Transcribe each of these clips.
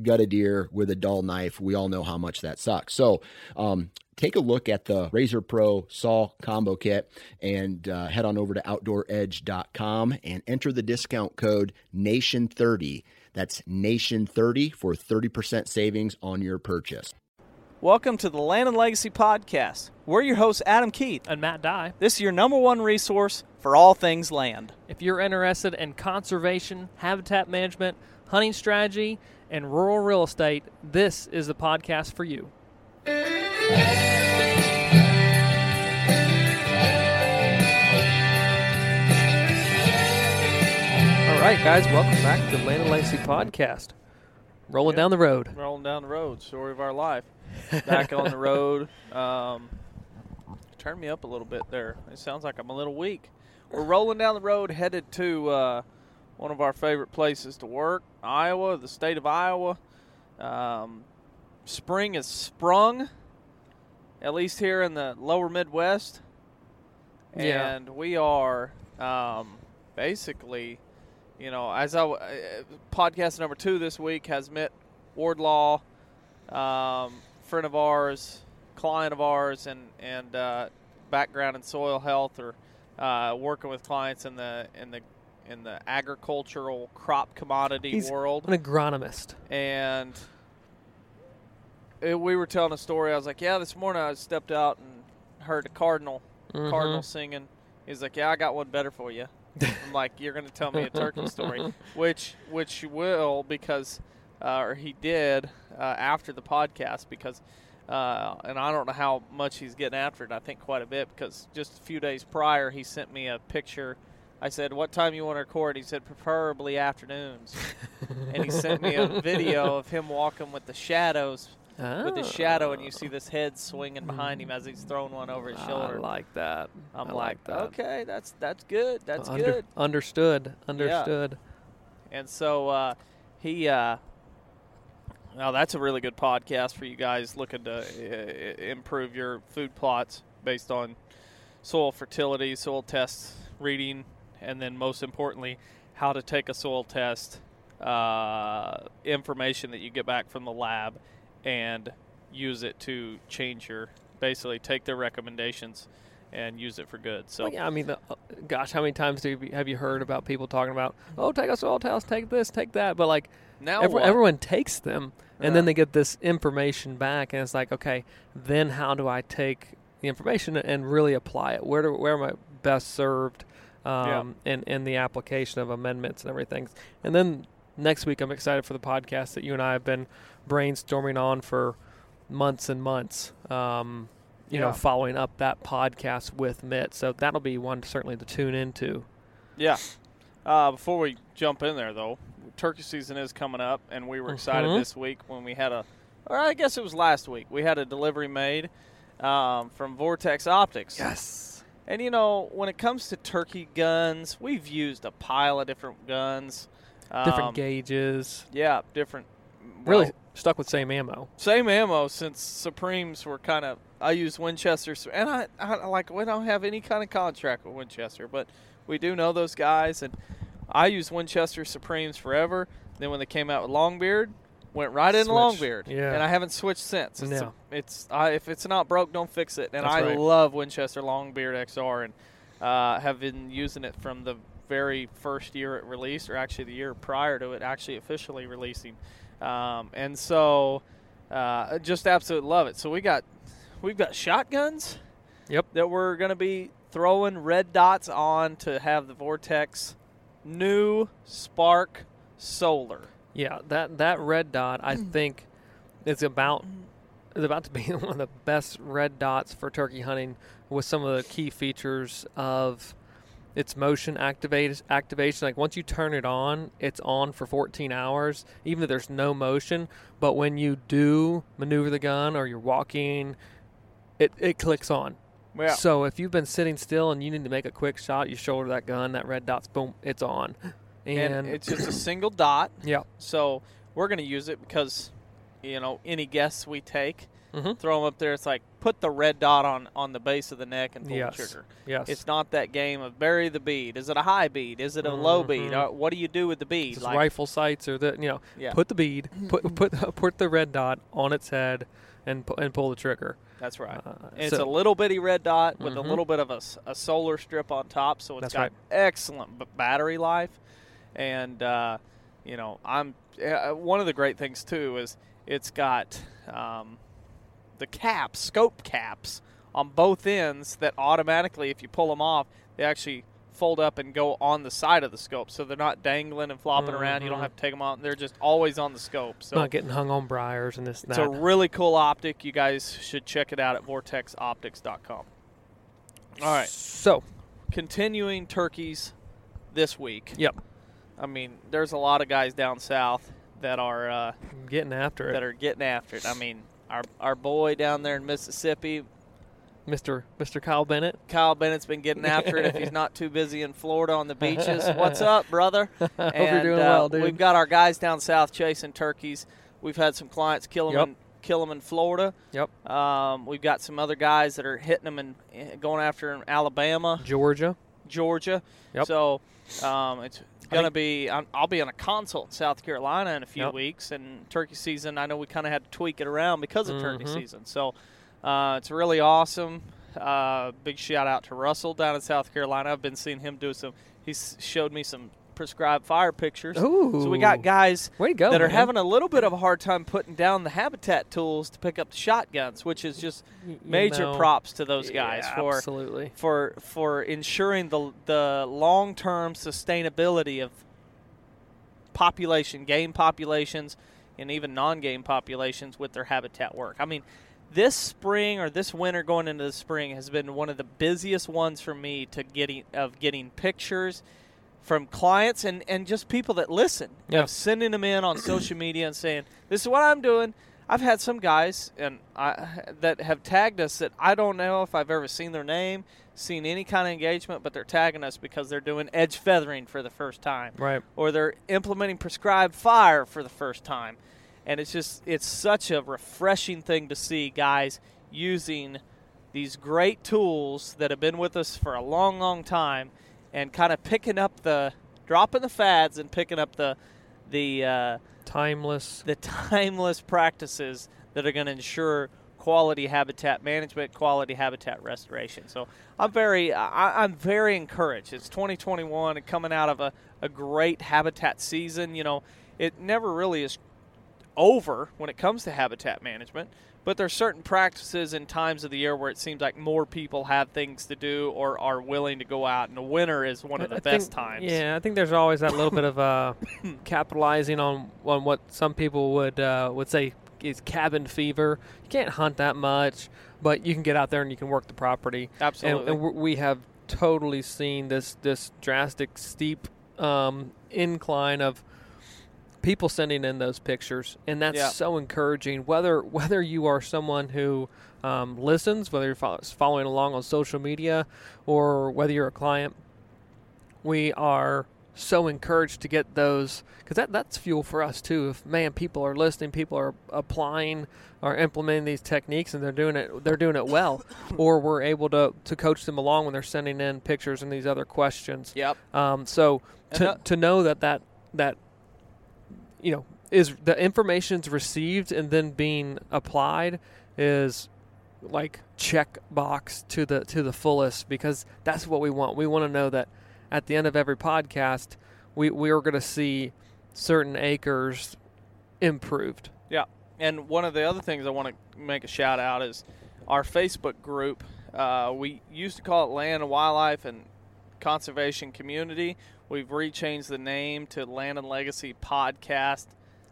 gut a deer with a dull knife, we all know how much that sucks. So, um, take a look at the Razor Pro Saw Combo Kit and uh, head on over to OutdoorEdge.com and enter the discount code NATION30. That's NATION30 for 30% savings on your purchase. Welcome to the Land and Legacy Podcast. We're your hosts, Adam Keith and Matt Dye. This is your number one resource for all things land. If you're interested in conservation, habitat management, hunting strategy, and rural real estate, this is the podcast for you. All right, guys, welcome back to the Land and Legacy podcast. Rolling yep. down the road. Rolling down the road. Story of our life. Back on the road. Um, turn me up a little bit there. It sounds like I'm a little weak. We're rolling down the road, headed to uh, one of our favorite places to work, Iowa, the state of Iowa. Um, spring has sprung, at least here in the lower Midwest. And yeah. we are um, basically, you know, as I, uh, podcast number two this week has Mitt Wardlaw, um, friend of ours, client of ours, and and uh, background in soil health or uh, working with clients in the in the in the agricultural crop commodity He's world. An agronomist. And it, we were telling a story. I was like, "Yeah, this morning I stepped out and heard a cardinal, mm-hmm. cardinal singing." He's like, "Yeah, I got one better for you." I'm like, "You're going to tell me a turkey story," which which you will because, uh, or he did uh, after the podcast because. Uh, and I don't know how much he's getting after it. I think quite a bit because just a few days prior, he sent me a picture I said, "What time you want to record?" He said, "Preferably afternoons." and he sent me a video of him walking with the shadows, oh. with the shadow, and you see this head swinging behind him as he's throwing one over his shoulder. I like that. I'm I like, that. okay, that's that's good. That's Under, good. Understood. Understood. Yeah. And so uh, he. Uh, well, that's a really good podcast for you guys looking to uh, improve your food plots based on soil fertility, soil tests, reading, and then most importantly, how to take a soil test, uh, information that you get back from the lab, and use it to change your basically take their recommendations and use it for good. So well, yeah, I mean, uh, gosh, how many times do you, have you heard about people talking about, oh, take a soil test, take this, take that, but like now every, everyone takes them, and yeah. then they get this information back, and it's like, okay, then how do I take the information and really apply it? Where do, where am I best served? Um, yeah. and, and the application of amendments and everything. And then next week, I'm excited for the podcast that you and I have been brainstorming on for months and months. Um, you yeah. know, following up that podcast with Mitt. So that'll be one certainly to tune into. Yeah. Uh, before we jump in there, though, turkey season is coming up, and we were excited mm-hmm. this week when we had a, or I guess it was last week, we had a delivery made um, from Vortex Optics. Yes. And you know, when it comes to turkey guns, we've used a pile of different guns. Different Um, gauges. Yeah, different. Really stuck with same ammo. same ammo since Supremes were kind of. I use Winchesters, and I, I like we don't have any kind of contract with Winchester, but we do know those guys, and I used Winchester Supremes forever. Then when they came out with Longbeard, went right into Switch. Longbeard, Yeah. and I haven't switched since. It's, No. it's I, if it's not broke, don't fix it. And That's I right. love Winchester Longbeard XR, and uh, have been using it from the very first year it released, or actually the year prior to it actually officially releasing. Um, and so, uh, just absolutely love it. So we got we've got shotguns. Yep. That we're gonna be throwing red dots on to have the Vortex new SPARC Solar. Yeah, that that red dot I mm. think is about is about to be one of the best red dots for turkey hunting with some of the key features of its motion activate activation. Like once you turn it on, it's on for 14 hours, even if there's no motion. But when you do maneuver the gun or you're walking, it it clicks on. Yeah. So if you've been sitting still and you need to make a quick shot, you shoulder that gun, that red dot's boom, it's on. And, And, it's just a single dot. yeah, So we're going to use it because, you know, any guests we take, Mhm. throw them up there. It's like put the red dot on on the base of the neck and pull Yes. the trigger. yes, It's not that game of bury the bead. Is it a high bead? Is it a low bead? Uh, what do you do with the bead? Like- rifle sights or the you know Yeah. put the bead put put put the red dot on its head and and pull the trigger. That's right. Uh, And it's a little bitty red dot with a Mhm. little bit of a, a solar strip on top, so it's That's got right. excellent b- battery life. And uh, you know, I'm uh, one of the great things too is it's got um, the caps, scope caps on both ends that automatically, if you pull them off, they actually fold up and go on the side of the scope, so they're not dangling and flopping around. You don't Mhm. have to take them out; they're just always on the scope. So not getting hung on briars and this and it's that. a really cool optic. You guys should check it out at vortexoptics.com. All right, So continuing turkeys this week. yep, I mean, there's a lot of guys down south that are uh, getting after it, that are getting after it. I mean, our our boy down there in Mississippi, Mister Mister Kyle Bennett. Kyle Bennett's been getting after it if he's not too busy in Florida on the beaches. What's up, brother? Hope and you're doing uh, well, dude. we've got our guys down south chasing turkeys. We've had some clients kill them, Yep. in, kill them in Florida. Yep, Um, we've got some other guys that are hitting them and eh, going after in Alabama, Georgia. Georgia. Yep. So um, it's going to be. I'm, I'll be on a consult in South Carolina in a few Yep. weeks, and turkey season. I know we kind of had to tweak it around because of turkey Mhm. season. So uh, it's really awesome. Uh, big shout out to Russell down in South Carolina. I've been seeing him do some. He's showed me some prescribed fire pictures. Ooh, So we got guys go that are man. having a little bit of a hard time putting down the habitat tools to pick up the shotguns, which is just you major know, props to those guys yeah, for absolutely. for for ensuring the the long term sustainability of population, game populations, and even non game populations with their habitat work. I mean, this spring or this winter going into the spring has been one of the busiest ones for me to getting of getting pictures from clients and, and just people that listen. Yeah. Sending them in on social media and saying, This is what I'm doing. I've had some guys and I that have tagged us that I don't know if I've ever seen their name, seen any kind of engagement, but they're tagging us because they're doing edge feathering for the first time Right. or they're implementing prescribed fire for the first time. And it's just it's such a refreshing thing to see guys using these great tools that have been with us for a long, long time and kind of picking up the dropping the fads and picking up the the uh, Timeless. the timeless practices that are going to ensure quality habitat management, quality habitat restoration. So I'm very, I, I'm very encouraged. It's 2021 and coming out of a, a great habitat season. You know, it never really is over when it comes to habitat management, but there's certain practices and times of the year where it seems like more people have things to do or are willing to go out, and the winter is one of the I best think- times. Yeah, I think there's always that little bit of uh, capitalizing on on what some people would uh, would say is cabin fever. You can't hunt that much, but you can get out there and you can work the property. Absolutely. and we- we have totally seen this this drastic steep um, incline of people sending in those pictures, and that's Yeah. so encouraging. Whether whether you are someone who um, listens, whether you're fo- following along on social media, or whether you're a client, we are so encouraged to get those because that, that's fuel for us too. If man, people are listening, people are applying or implementing these techniques, and they're doing it, they're doing it well, or we're able to to coach them along when they're sending in pictures and these other questions. Yep. Um, so to to know that that that you know is the information's received and then being applied is like check box to the to the fullest because that's what we want. We want to know that at the end of every podcast, we we are going to see certain acres improved. Yeah. And one of the other things I want to make a shout out is our Facebook group. Uh, we used to call it Land and Wildlife and Conservation Community. We've rechanged the name to Land and Legacy Podcast,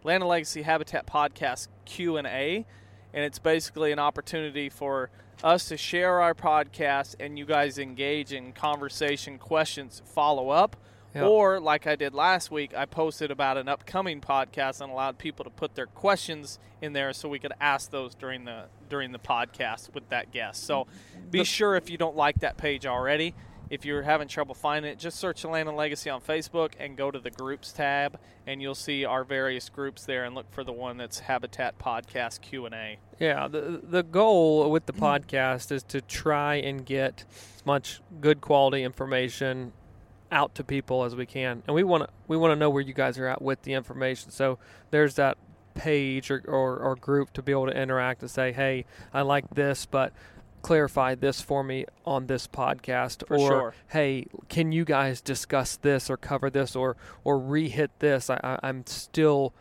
Land and Legacy Habitat Podcast Q and A, and it's basically an opportunity for us to share our podcast and you guys engage in conversation, questions, follow up. Yeah. Or, like I did last week, I posted about an upcoming podcast and allowed people to put their questions in there so we could ask those during the during the podcast with that guest. So, be sure if you don't like that page already, if you're having trouble finding it, just search and Legacy on Facebook and go to the groups tab, and you'll see our various groups there, and look for the one that's Habitat Podcast Q and A. Yeah, the the goal with the mm-hmm. podcast is to try and get as much good quality information out to people as we can, and we want to we want to know where you guys are at with the information. So there's that page or, or, or group to be able to interact and say, hey, I like this, but clarify this for me on this podcast For or sure. hey can you guys discuss this or cover this or or re-hit this I, I, i'm still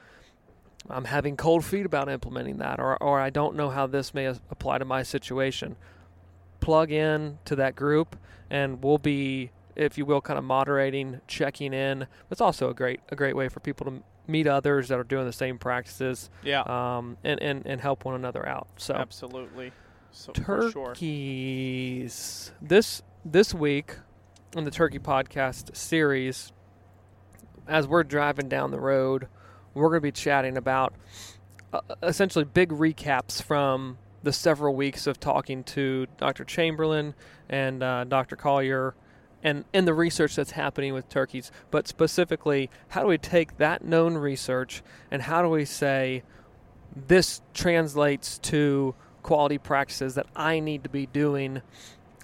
I'm having cold feet about implementing that, or, or I don't know how this may apply to my situation. Plug in to that group, and we'll be, if you will, kind of moderating, checking in. It's also a great a great way for people to meet others that are doing the same practices, Yeah, um, and, and and help one another out. So absolutely. So, for sure. turkeys. This this week on the Turkey Podcast series, as we're driving down the road, we're going to be chatting about uh, essentially big recaps from the several weeks of talking to Dr. Chamberlain and uh, Dr. Collier. And, and the research that's happening with turkeys, but specifically, how do we take that known research and how do we say this translates to quality practices that I need to be doing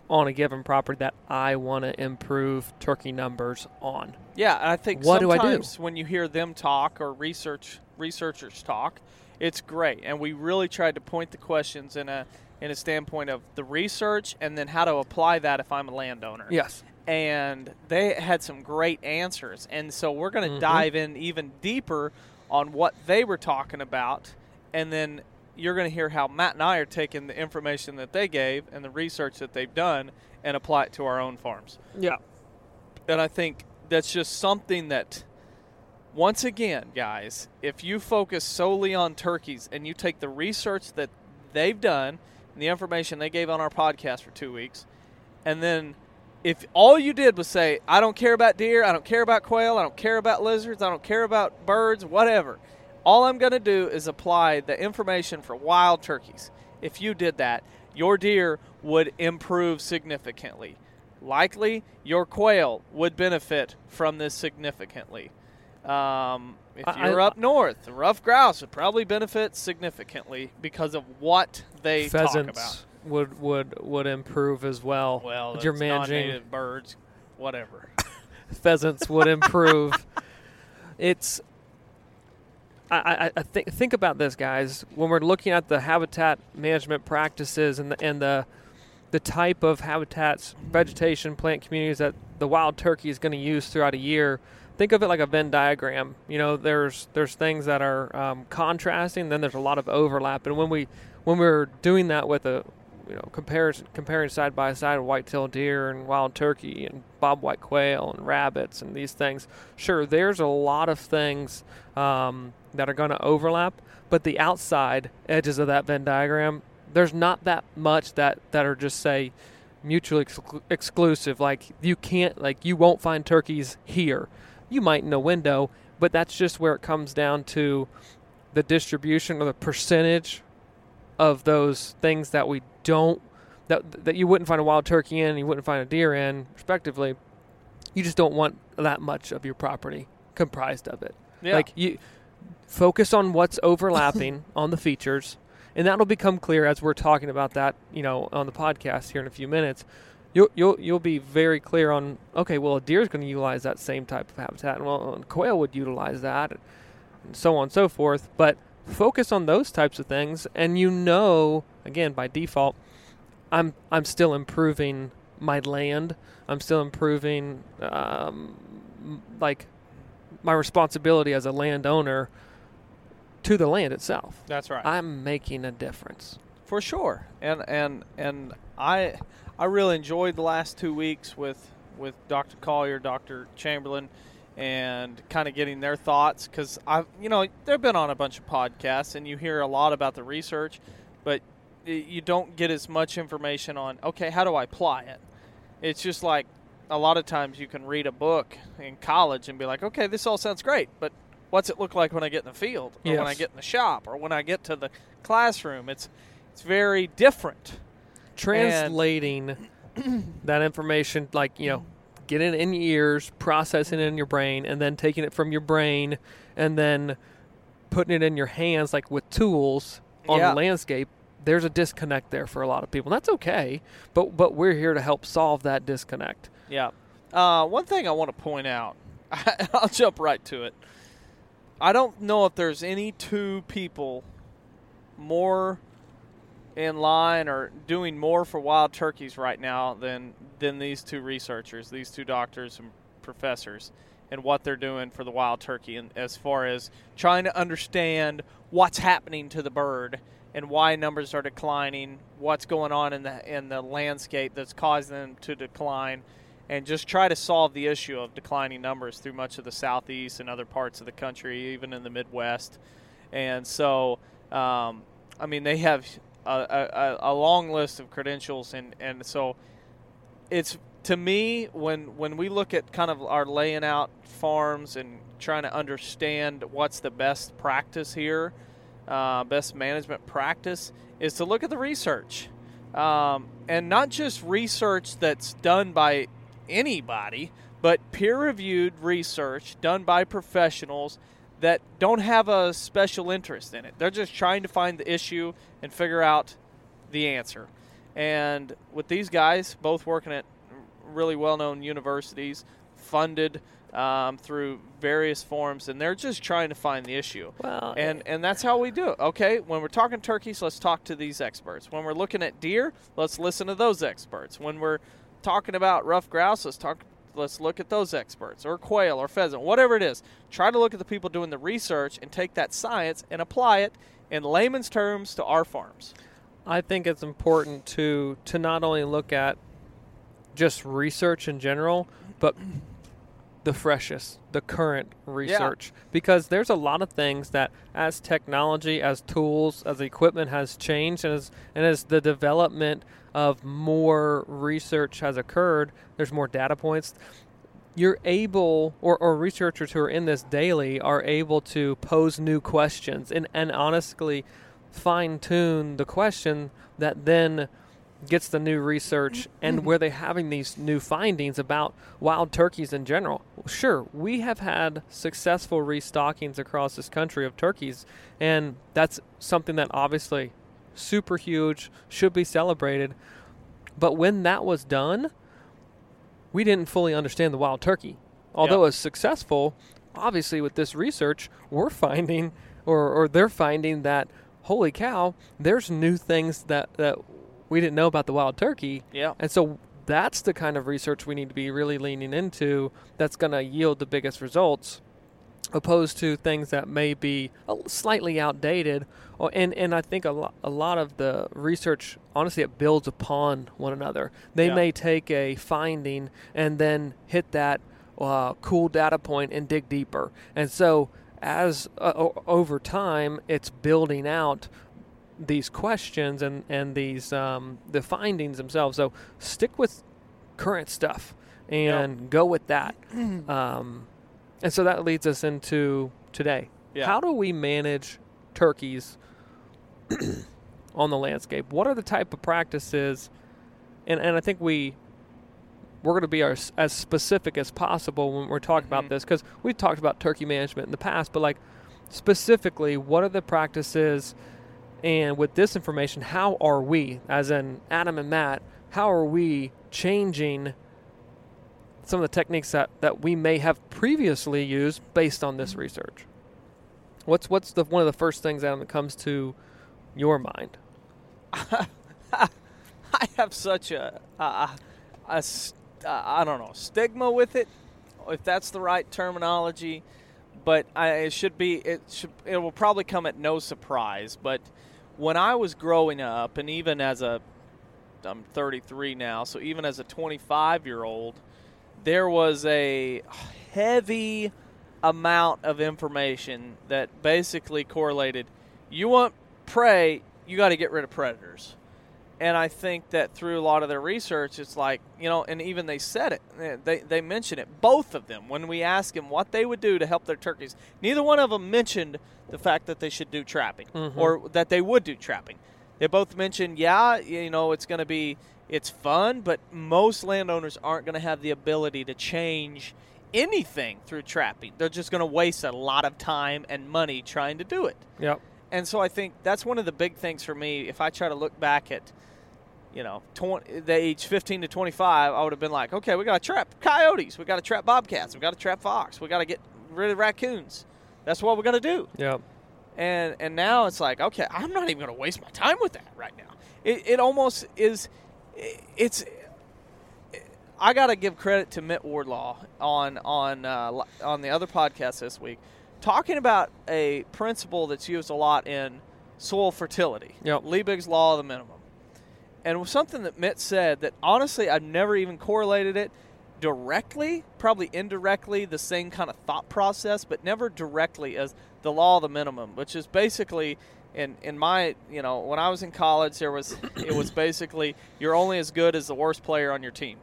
on a given property that I want to improve turkey numbers on. Yeah, and I think What do I do? sometimes when you hear them talk or research researchers talk, it's great. And we really tried to point the questions in a in a standpoint of the research and then how to apply that if I'm a landowner. Yes. And they had some great answers. And so we're going to Mhm. dive in even deeper on what they were talking about and then you're going to hear how Matt and I are taking the information that they gave and the research that they've done and apply it to our own farms Yeah. and I think that's just something that, once again, guys, if you focus solely on turkeys and you take the research that they've done and the information they gave on our podcast for two weeks, and then if all you did was say, I don't care about deer, I don't care about quail, I don't care about lizards, I don't care about birds, whatever, all I'm going to do is apply the information for wild turkeys. If you did that, your deer would improve significantly likely your quail would benefit from this significantly. Um, if you're I- up north, the ruffed grouse would probably benefit significantly because of what they talk about. Pheasants would would would improve as well. Well, you're managing birds, whatever. pheasants would improve. it's I, I, think think about this, guys. When we're looking at the habitat management practices and the, and the the type of habitats, vegetation, plant communities that the wild turkey is going to use throughout a year, think of it like a Venn diagram. You know, there's there's things that are um, contrasting, then there's a lot of overlap, and when we when we're doing that with a you know comparison comparing side by side white-tailed deer and wild turkey and bobwhite quail and rabbits and these things, sure, there's a lot of things um, that are going to overlap, but the outside edges of that Venn diagram, there's not that much that that are just say mutually exclu- exclusive. Like you can't like you won't find turkeys here. You might in a window, but that's just where it comes down to the distribution or the percentage of those things that we don't that that you wouldn't find a wild turkey in, you wouldn't find a deer in, respectively. You just don't want that much of your property comprised of it. Yeah. Like you focus on what's overlapping on the features, and that'll become clear as we're talking about that, you know, on the podcast here in a few minutes. You'll you'll you'll be very clear on okay, well, a deer is going to utilize that same type of habitat, and well, and quail would utilize that, and so on and so forth. But focus on those types of things, and you know, again, by default, I'm I'm still improving my land. I'm still improving, um, like my responsibility as a landowner to the land itself. That's right. I'm making a difference. For sure, and and and I I really enjoyed the last two weeks with with Dr. Collier, Dr. Chamberlain, and kind of getting their thoughts because I you know they've been on a bunch of podcasts and you hear a lot about the research, but you don't get as much information on okay how do I apply it. It's just like a lot of times you can read a book in college and be like okay this all sounds great, but what's it look like when I get in the field or when I get in the shop or when I get to the classroom? It's it's very different. Translating that information, like you know, getting it in your ears, processing it in your brain, and then taking it from your brain, and then putting it in your hands, like with tools on Yeah. the landscape. There's a disconnect there for a lot of people. And that's okay, but but we're here to help solve that disconnect. Yeah. Uh, one thing I want to point out, I'll jump right to it. I don't know if there's any two people more in line or doing more for wild turkeys right now than than these two researchers, these two doctors and professors, and what they're doing for the wild turkey, and as far as trying to understand what's happening to the bird and why numbers are declining, what's going on in the in the landscape that's causing them to decline, and just try to solve the issue of declining numbers through much of the southeast and other parts of the country, even in the Midwest. And so, um, I mean, they have a, a, a long list of credentials, and, and so it's to me when when we look at kind of our laying out farms and trying to understand what's the best practice here, uh, best management practice is to look at the research, um, and not just research that's done by anybody, but peer-reviewed research done by professionals that don't have a special interest in it. They're just trying to find the issue and figure out the answer. And with these guys, both working at really well known universities, funded um, through various forms, and they're just trying to find the issue. Well, And and that's how we do it. Okay, when we're talking turkeys, let's talk to these experts. When we're looking at deer, let's listen to those experts. When we're talking about ruffed grouse, let's talk let's look at those experts or quail or pheasant, whatever it is. Try to look at the people doing the research and take that science and apply it in layman's terms to our farms. I think it's important to to not only look at just research in general, but the freshest, the current research, because there's a lot of things that, as technology, as tools, as equipment has changed, and as and as the development of more research has occurred, there's more data points. You're able, or, or researchers who are in this daily are able to pose new questions and, and honestly fine tune the question that then gets the new research and mm-hmm. where they're having these new findings about wild turkeys in general. Sure, we have had successful restockings across this country of turkeys, and that's something that obviously super huge, should be celebrated. But when that was done, we didn't fully understand the wild turkey. Although Yep. it was successful, obviously with this research, we're finding or, or they're finding that holy cow, there's new things that, that we didn't know about the wild turkey. Yeah. And so that's the kind of research we need to be really leaning into that's going to yield the biggest results opposed to things that may be slightly outdated or, and, and I think a, lo- a lot of the research honestly it builds upon one another they Yeah. may take a finding and then hit that uh, cool data point and dig deeper and so as uh, o- over time it's building out these questions and and these um, the findings themselves. So stick with current stuff and go with that. Um, And so that leads us into today. Yeah. How do we manage turkeys on the landscape? What are the type of practices? And and I think we we're going to be our, as specific as possible when we're talking Mhm. about this because we've talked about turkey management in the past, but like specifically, what are the practices? And with this information, how are we, as in Adam and Matt, how are we changing some of the techniques that, that we may have previously used based on this research? What's what's the one of the first things Adam that comes to your mind? I have such a, a, a s- uh, don't know stigma with it, if that's the right terminology. But I, it should be it should it will probably come at no surprise. But when I was growing up, and even as a I'm 33 now, so even as a 25 year old, there was a heavy amount of information that basically correlated. You want prey, you got to get rid of predators. And I think that through a lot of their research, it's like, you know, and even they said it, eh, they, they mentioned it, both of them, when we asked them what they would do to help their turkeys. Neither one of them mentioned the fact that they should do trapping Mhm. or that they would do trapping. They both mentioned, yeah, you know, it's going to be, it's fun, but most landowners aren't going to have the ability to change anything through trapping. They're just going to waste a lot of time and money trying to do it. Yep. And so I think that's one of the big things for me. If I try to look back at, you know, 20, the age 15 to 25, I would have been like, okay, we got to trap coyotes, we got to trap bobcats, we got to trap fox, we got to get rid of raccoons. That's what we're going to do. Yep. And and now it's like, okay, I'm not even going to waste my time with that right now. It, it almost is. It's. I got to give credit to Mitt Wardlaw on on uh, on the other podcast this week, talking about a principle that's used a lot in soil fertility. Yep. Liebig's law of the minimum, and was something that Mitt said that honestly I've never even correlated it directly, probably indirectly, the same kind of thought process, but never directly as the law of the minimum, which is basically in in my you know when I was in college there was it was basically you're only as good as the worst player on your team.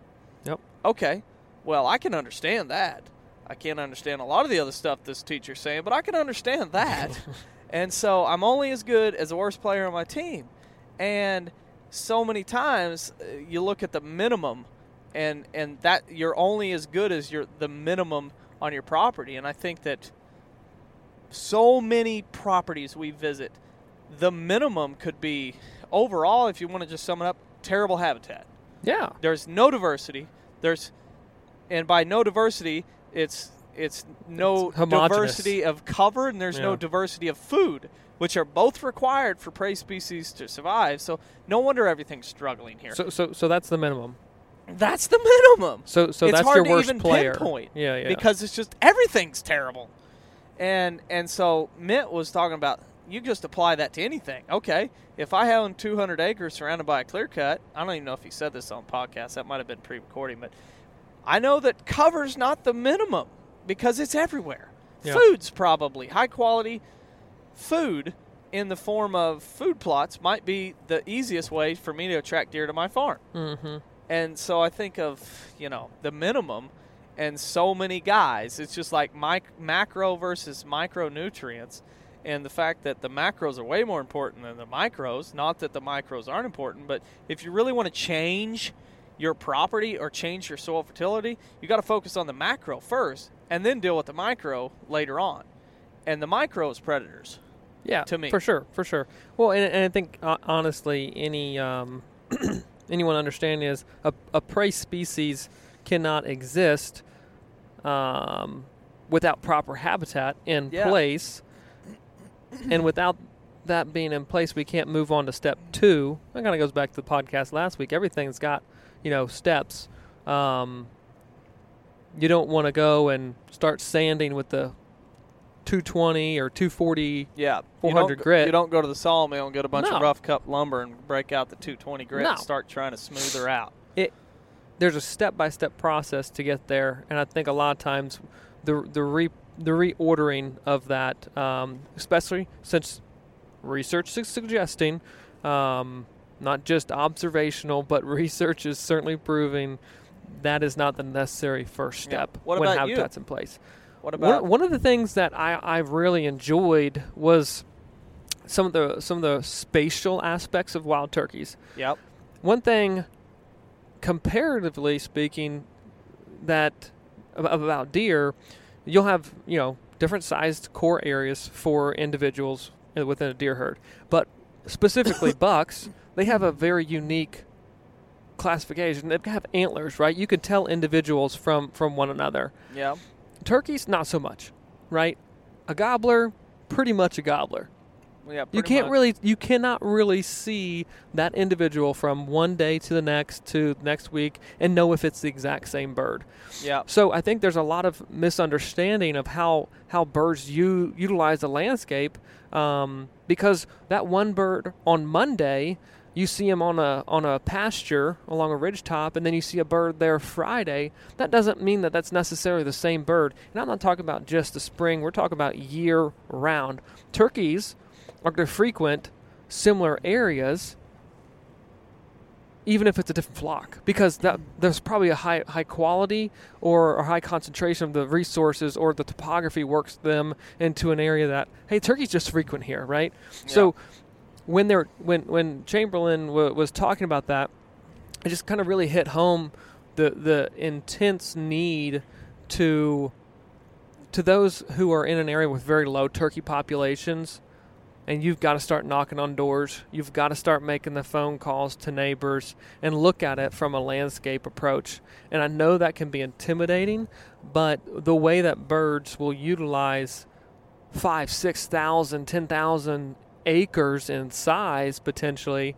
Yep. Okay, well I can understand that. I can't understand a lot of the other stuff this teacher's saying, but I can understand that. and so I'm only as good as the worst player on my team. And so many times uh, you look at the minimum and and that you're only as good as your the minimum on your property and I think that so many properties we visit the minimum could be overall if you want to just sum it up terrible habitat Yeah. there's no diversity there's and by no diversity it's it's no It's diversity of cover and there's no diversity of food which are both required for prey species to survive so no wonder everything's struggling here So so so that's the minimum. that's the minimum So so it's that's hard your to worst even player. pinpoint Yeah, yeah. because it's just everything's terrible. And and so Mitt was talking about you just apply that to anything. Okay, if I own 200 acres surrounded by a clear cut, I don't even know if he said this on podcast. That might have been pre-recording, but I know that cover's not the minimum because it's everywhere. Yeah. Food's probably high quality food in the form of food plots might be the easiest way for me to attract deer to my farm. mm-hmm. And so I think of, you know, the minimum and so many guys. It's just like mic- macro versus micronutrients. And the fact that the macros are way more important than the micros. Not that the micros aren't important, but if you really want to change your property or change your soil fertility, you got to focus on the macro first and then deal with the micro later on. And the micro is predators. Yeah, to me. for sure, for sure. Well, and, and I think uh, honestly, any um, anyone understanding is a, a prey species cannot exist um, without proper habitat in Yeah. place, and without that being in place, we can't move on to step two. That kind of goes back to the podcast last week. Everything's got you know steps. Um, you don't want to go and start sanding with the 220 or 240 Yeah, 400 you grit. You don't go to the sawmill and get a bunch No. of rough cut lumber and break out the 220 grit No. and start trying to smooth her out. it there's a step by step process to get there, and I think a lot of times the the re the reordering of that, um, especially since research is suggesting, um, not just observational, but research is certainly proving that is not the necessary first Yeah. step What when about you? habitat's in place. What about one, one of the things that I, I really enjoyed was some of the some of the spatial aspects of wild turkeys. Yep. One thing, comparatively speaking, that about deer, you'll have you know different sized core areas for individuals uh, within a deer herd, but specifically bucks, they have a very unique classification. They have antlers, right? You can tell individuals from from one another. Yep. Turkeys, not so much, right? A gobbler, pretty much a gobbler. Yeah. You can't much. really, you cannot really see that individual from one day to the next to next week and know if it's the exact same bird. Yeah. So I think there's a lot of misunderstanding of how how birds u- utilize the landscape um, because that one bird on Monday you see them on a on a pasture along a ridge top and then you see a bird there Friday that doesn't mean that that's necessarily the same bird. And I'm not talking about just the spring we're talking about year round. Turkeys are going to frequent similar areas even if it's a different flock, because that there's probably a high high quality or a high concentration of the resources or the topography works them into an area that hey, turkeys just frequent here, right? So when they're when when Chamberlain w- was talking about that, it just kind of really hit home the the intense need to to those who are in an area with very low turkey populations and you've got to start knocking on doors. You've got to start making the phone calls to neighbors and look at it from a landscape approach. And I know that can be intimidating, but the way that birds will utilize five, six thousand, ten thousand acres in size potentially,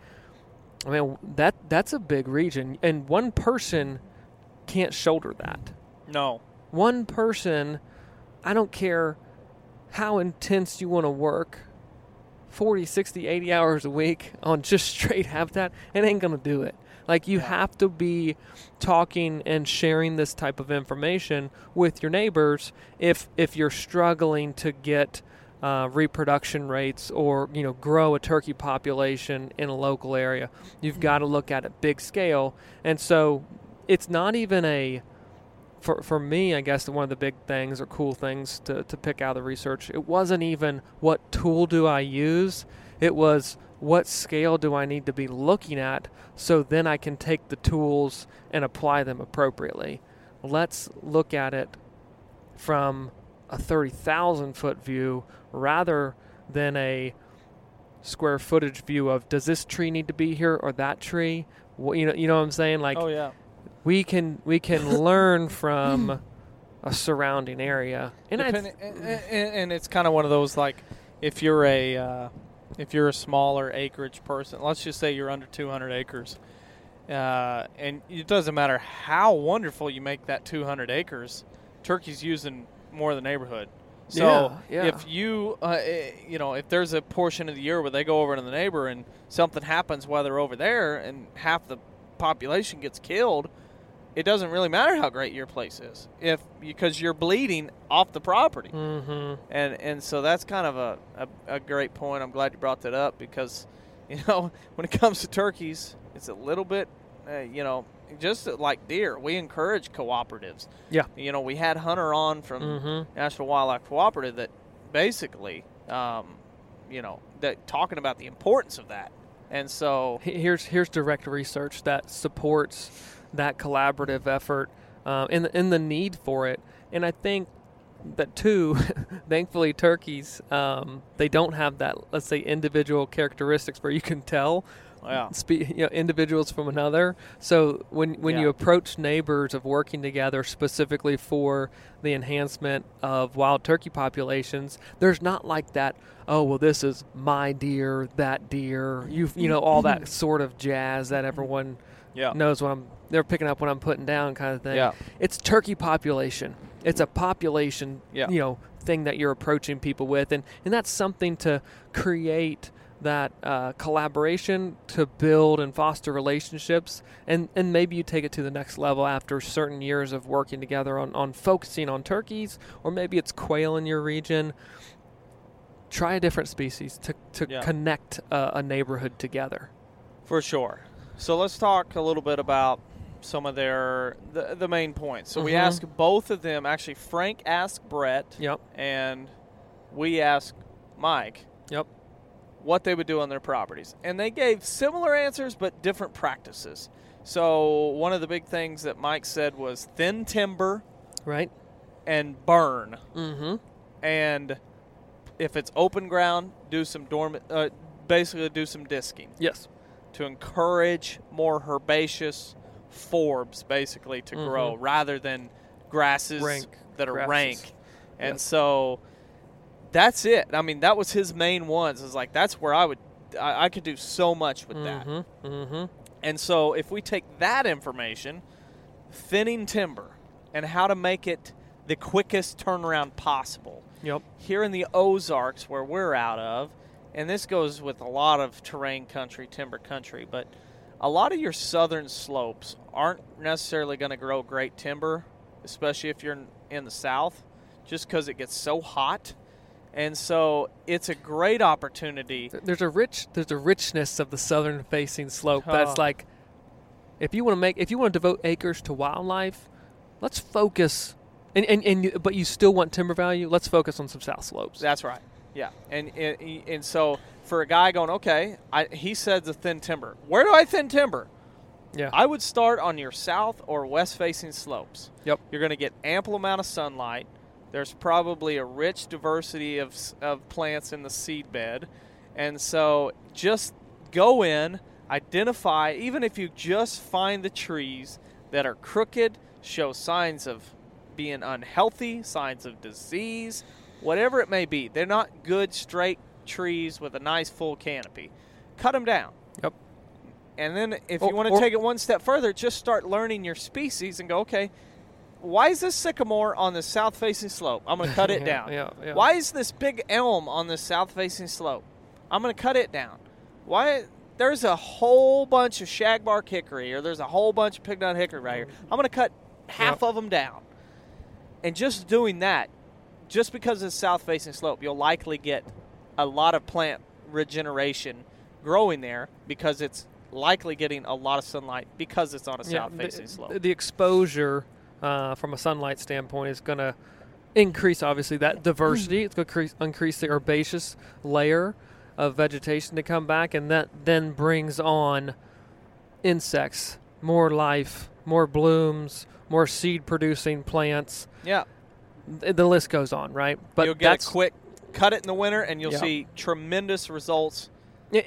I mean that that's a big region, and one person can't shoulder that No. one person, I don't care how intense you want to work, 40, 60, 80 hours a week on just straight habitat, it ain't going to do it. Like you Yeah. have to be talking and sharing this type of information with your neighbors if if you're struggling to get uh, reproduction rates or you know grow a turkey population in a local area. You've got to look at it big scale, and so it's not even a for for me, I guess one of the big things or cool things to, to pick out of the research, it wasn't even what tool do I use. It was what scale do I need to be looking at so then I can take the tools and apply them appropriately. Let's look at it from a 30,000 foot view rather than a square footage view of does this tree need to be here or that tree? Well, you know, you know what I'm saying? Like oh yeah. we can we can learn from a surrounding area and I and, and, and it's kind of one of those like if you're a uh, if you're a smaller acreage person let's just say you're under 200 acres uh, and it doesn't matter how wonderful you make that 200 acres turkey's using more of the neighborhood so Yeah, yeah. if you uh, eh, you know if there's a portion of the year where they go over to the neighbor and something happens while they're over there and half the population gets killed it doesn't really matter how great your place is if because you're bleeding off the property mm-hmm. and and so that's kind of a, a, a great point i'm glad you brought that up because you know when it comes to turkeys it's a little bit uh, you know just like deer we encourage cooperatives Yeah. you know we had hunter on from Mm-hmm. national wildlife cooperative that basically um, you know that talking about the importance of that and so here's here's direct research that supports that collaborative effort um, and and the need for it and I think that too thankfully turkeys um, they don't have that let's say individual characteristics where you can tell yeah spe- you know, individuals from another. So when when you approach neighbors of working together specifically for the enhancement of wild turkey populations, there's not like that. Oh well, this is my deer, that deer. You you know all that sort of jazz that everyone yeah knows what I'm. They're picking up what I'm putting down, kind of thing. yeah It's turkey population. It's a population, Yeah. you know, thing that you're approaching people with, and and that's something to create that uh, collaboration to build and foster relationships, and and maybe you take it to the next level after certain years of working together on on focusing on turkeys, or maybe it's quail in your region. Try a different species to to Yeah. connect a, a neighborhood together. For sure. So let's talk a little bit about some of their the, the main points. So we Mhm. asked both of them. Actually, Frank asked Bret, Yep. and we asked Mike Yep. What they would do on their properties, and they gave similar answers but different practices. So one of the big things that Mike said was thin timber Right. and burn, Mm-hmm. and if it's open ground, do some dormant, uh, basically do some disking. Yes. to encourage more herbaceous forbs basically to Mhm. grow rather than grasses Rank that are grasses. rank. And Yes. so that's it. I mean, that was his main ones. Is like that's where I would I, I could do so much with that. Mm-hmm. Mm-hmm. And so if we take that information, thinning timber and how to make it the quickest turnaround possible Yep. here in the Ozarks, where we're out of, and this goes with a lot of terrain country, timber country, but a lot of your southern slopes aren't necessarily going to grow great timber, especially if you're in the south, just because it gets so hot. And so it's a great opportunity. There's a rich there's a richness of the southern facing slope that's like if you want to make if you want to devote acres to wildlife, let's focus and, and, and you, but you still want timber value, let's focus on some south slopes. That's right. Yeah, and and, and so for a guy going, okay, I, he said the thin timber. Where do I thin timber? yeah. I would start on your south or west facing slopes. Yep. You're going to get ample amount of sunlight. There's probably a rich diversity of, of plants in the seed bed. And so just go in, identify, even if you just find the trees that are crooked, show signs of being unhealthy, signs of disease, whatever it may be. They're not good straight trees with a nice full canopy. Cut them down. Yep. And then if oh, Or- you want to take it one step further, just start learning your species and go, okay, why is this sycamore on the south facing slope? I'm going to cut it Yeah, down. yeah, yeah. Why is this big elm on the south facing slope? I'm going to cut it down. Why there's a whole bunch of shagbark hickory or there's a whole bunch of pignut hickory right here. I'm going to cut half of them down. And just doing that, just because it's south facing slope, you'll likely get a lot of plant regeneration growing there because it's likely getting a lot of sunlight because it's on a south facing the, slope. The exposure uh, from a sunlight standpoint is going to increase, obviously, that diversity. it's going to increase, increase the herbaceous layer of vegetation to come back, and that then brings on insects, more life, more blooms, more seed producing plants. yeah, Th- The list goes on, right? But you'll get a quick cut it in the winter and you'll Yeah. see tremendous results.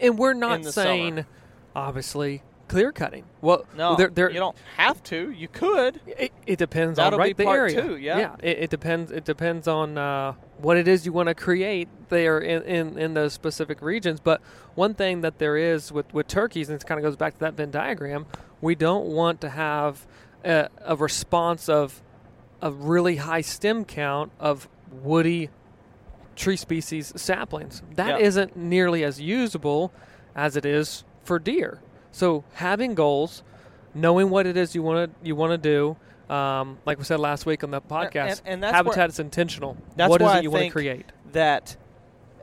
And we're not saying, summer. obviously, clear cutting. Well, No, there, there, you don't have to. You could. It, it depends That'll on right be the part area. two, yeah. it, it depends. It depends on uh, what it is you want to create there in, in, in those specific regions. But one thing that there is with, with turkeys, and it kind of goes back to that Venn diagram, we don't want to have a, a response of a really high stem count of woody tree species saplings. That Yeah. not nearly as usable as it is for deer. So having goals, knowing what it is you want to you want to do, um, like we said last week on the podcast, and- and habitat where- is intentional. That's what is it you want to create? That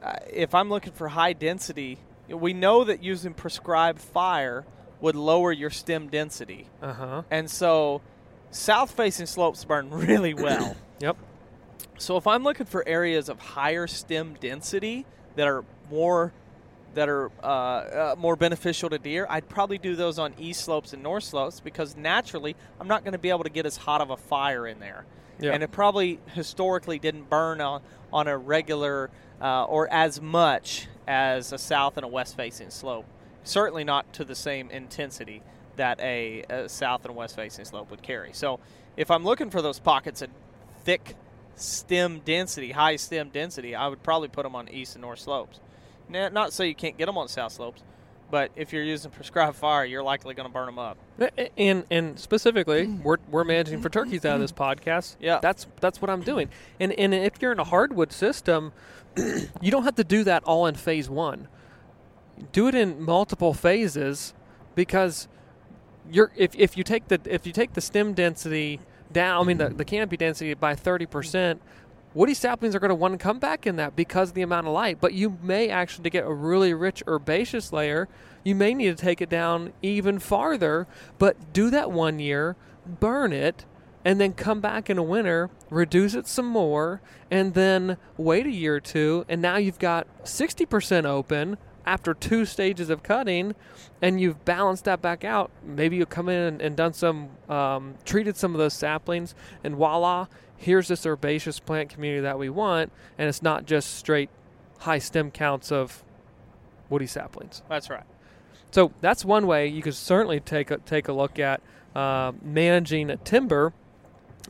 uh, if I'm looking for high density, we know that using prescribed fire would lower your stem density, Uh huh. and so south facing slopes burn really well. Yep. So if I'm looking for areas of higher stem density that are more that are uh, uh, more beneficial to deer, I'd probably do those on east slopes and north slopes because naturally I'm not going to be able to get as hot of a fire in there, Yeah. and it probably historically didn't burn on on a regular uh, or as much as a south and a west facing slope. Certainly not to the same intensity that a, a south and west facing slope would carry. So if I'm looking for those pockets of thick stem density, high stem density, I would probably put them on east and north slopes. Now, not so you can't get them on south slopes, but if you're using prescribed fire, you're likely going to burn them up. And and specifically, we're, we're managing for turkeys out of this podcast. Yeah. that's that's what I'm doing. And and if you're in a hardwood system, you don't have to do that all in phase one. Do it in multiple phases, because you're if, if you take the if you take the stem density down, I mean the, the canopy density by thirty percent. Woody saplings are going to want to come back in that because of the amount of light, but you may actually to get a really rich herbaceous layer you may need to take it down even farther. But do that one year, burn it, and then come back in a winter, reduce it some more, and then wait a year or two, and now you've got 60% open after two stages of cutting, and you've balanced that back out. Maybe you come in and, and done some, um, treated some of those saplings, and voila, here's this herbaceous plant community that we want, and it's not just straight high stem counts of woody saplings. That's right. So that's one way you could certainly take a, take a look at uh, managing a timber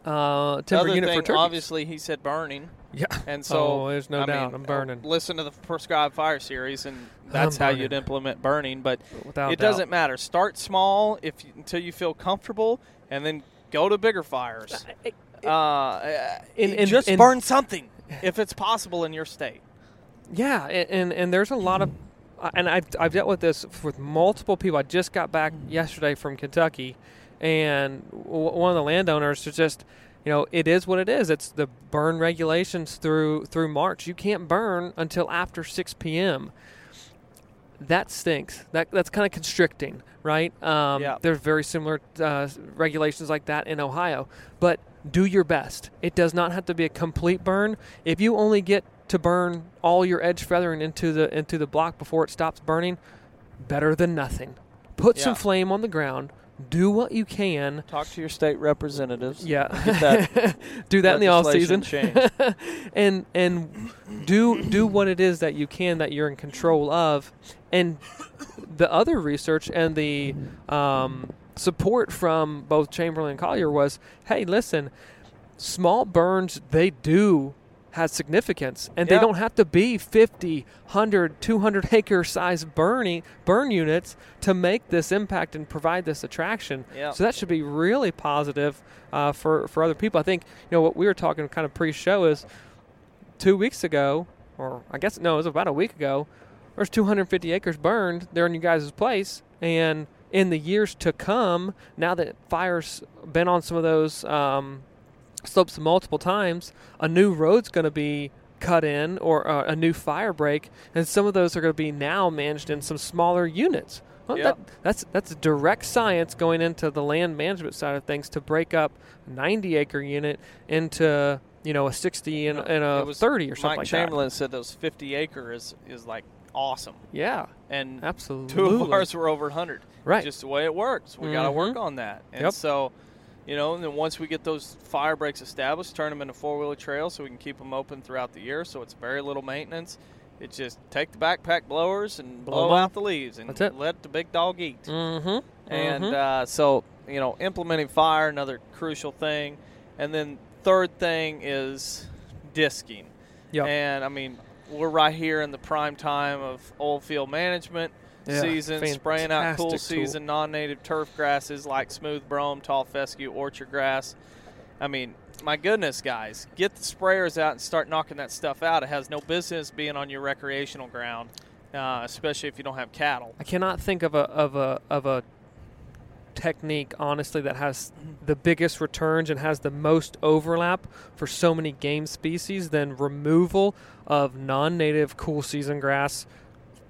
uh, timber Other unit thing, for turkeys. obviously, he said burning, Yeah. and so oh, there's no I doubt. mean, I'm burning. Listen to the prescribed fire series, and that's how you'd implement burning. But Without it doubt. doesn't matter. Start small if you, until you feel comfortable, and then go to bigger fires. Uh, uh, And- and- just and- burn something if it's possible in your state. Yeah, and, and and there's a lot of, uh, and I've I've dealt with this with multiple people. I just got back yesterday from Kentucky, and one of the landowners is just, you know, it is what it is. It's the burn regulations through through March. You can't burn until after 6 p.m. That stinks. That that's kind of constricting, right? Um, Yeah. There's very similar uh, regulations like that in Ohio, but do your best. It does not have to be a complete burn. If you only get to burn all your edge feathering into the into the block before it stops burning, better than nothing. Put some flame on the ground. Do what you can. Talk to your state representatives. Yeah, that do that in the off season, and and do do what it is that you can that you're in control of, and the other research and the um, support from both Chamberlain and Collier was, hey, listen, small burns they do have significance and Yeah. they don't have to be 50 100 200 acre size burning burn units to make this impact and provide this attraction Yeah. so that should be really positive uh, for for other people i think you know what we were talking kind of pre-show is two weeks ago or i guess no it was about a week ago there's 250 acres burned there in you guys' place and in the years to come now that fire's been on some of those um, slopes multiple times, a new road's going to be cut in or uh, a new fire break, and some of those are going to be now managed in some smaller units. Well, Yeah. that, that's that's direct science going into the land management side of things to break up 90 acre unit into you know a 60 and, and a was 30 or something like that. Mike like Chamberlain said those 50 acre is, is like awesome. Yeah, And absolutely. two of ours were over 100. Right. Just the way it works. We got to work on that. And Yep. so, you know, and then once we get those fire breaks established, turn them into four wheeler trails so we can keep them open throughout the year. So it's very little maintenance. It's just take the backpack blowers and Blow blow out the leaves and let the big dog eat. Mm-hmm. And uh, so, you know, implementing fire, another crucial thing. And then third thing is disking. Yep. And I mean, we're right here in the prime time of old field management Yeah, season, spraying out cool tool. season non-native turf grasses like smooth brome, tall fescue, orchard grass. I mean, my goodness, guys, get the sprayers out and start knocking that stuff out. It has no business being on your recreational ground, uh, especially if you don't have cattle. I cannot think of a of a of a technique honestly that has the biggest returns and has the most overlap for so many game species than removal of non-native cool season grass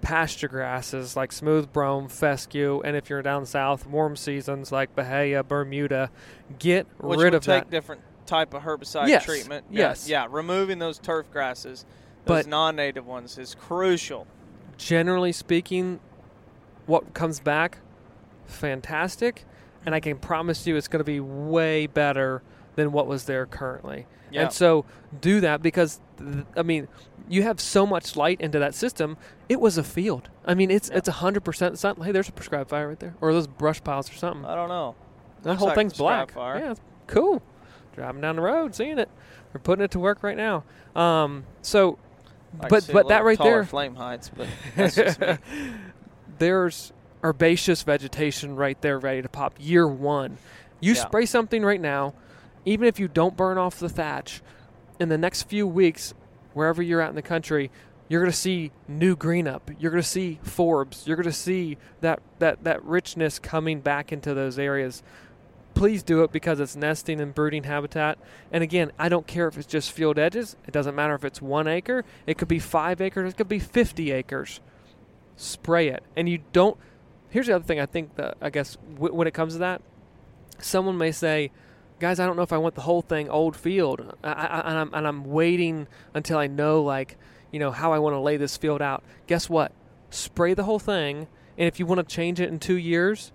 pasture grasses like smooth brome fescue and if you're down south warm seasons like bahia bermuda get Which rid of take that different type of herbicide Yes, treatment. yes. Yeah, yeah, removing those turf grasses, those But- non-native ones, is crucial. generally speaking, what comes back, fantastic, and I can promise you it's going to be way better than what was there currently. Yeah. And so do that because, th- I mean, you have so much light into that system. It was a field. I mean, it's Yeah. it's hundred percent sun. Hey, there's a prescribed fire right there, or those brush piles or something. I don't know. that looks whole like thing's black. fire. Yeah, it's cool. Driving down the road, seeing it. We're putting it to work right now. Um, so, I but but that right there, flame heights, but that's just me. there's herbaceous vegetation right there ready to pop year one. You Yeah. spray something right now, even if you don't burn off the thatch, in the next few weeks, wherever you're at in the country, you're going to see new green up. You're going to see forbs. You're going to see that, that, that richness coming back into those areas. Please do it because it's nesting and brooding habitat. And again, I don't care if it's just field edges. It doesn't matter if it's one acre. It could be five acres. It could be 50 acres spray it. And you don't here's the other thing. I think that I guess w- when it comes to that, someone may say, "Guys, I don't know if I want the whole thing old field, I, I, and, I'm, and I'm waiting until I know like you know how I want to lay this field out." Guess what? Spray the whole thing, and if you want to change it in two years,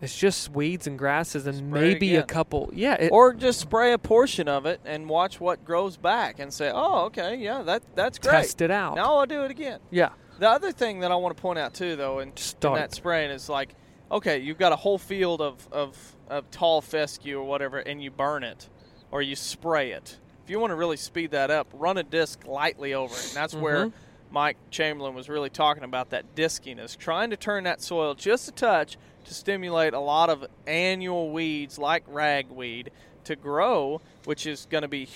it's just weeds and grasses and Spray maybe a couple. Yeah, it, or just spray a portion of it and watch what grows back and say, "Oh, okay, yeah, that that's great." test it out. Now I'll do it again. Yeah, The other thing that I want to point out too, though, in, in that spraying is like, okay, you've got a whole field of, of, of tall fescue or whatever, and you burn it or you spray it. If you want to really speed that up, run a disc lightly over it. And that's where Mhm. Mike Chamberlain was really talking about that diskiness, trying to turn that soil just a touch to stimulate a lot of annual weeds like ragweed to grow, which is going to be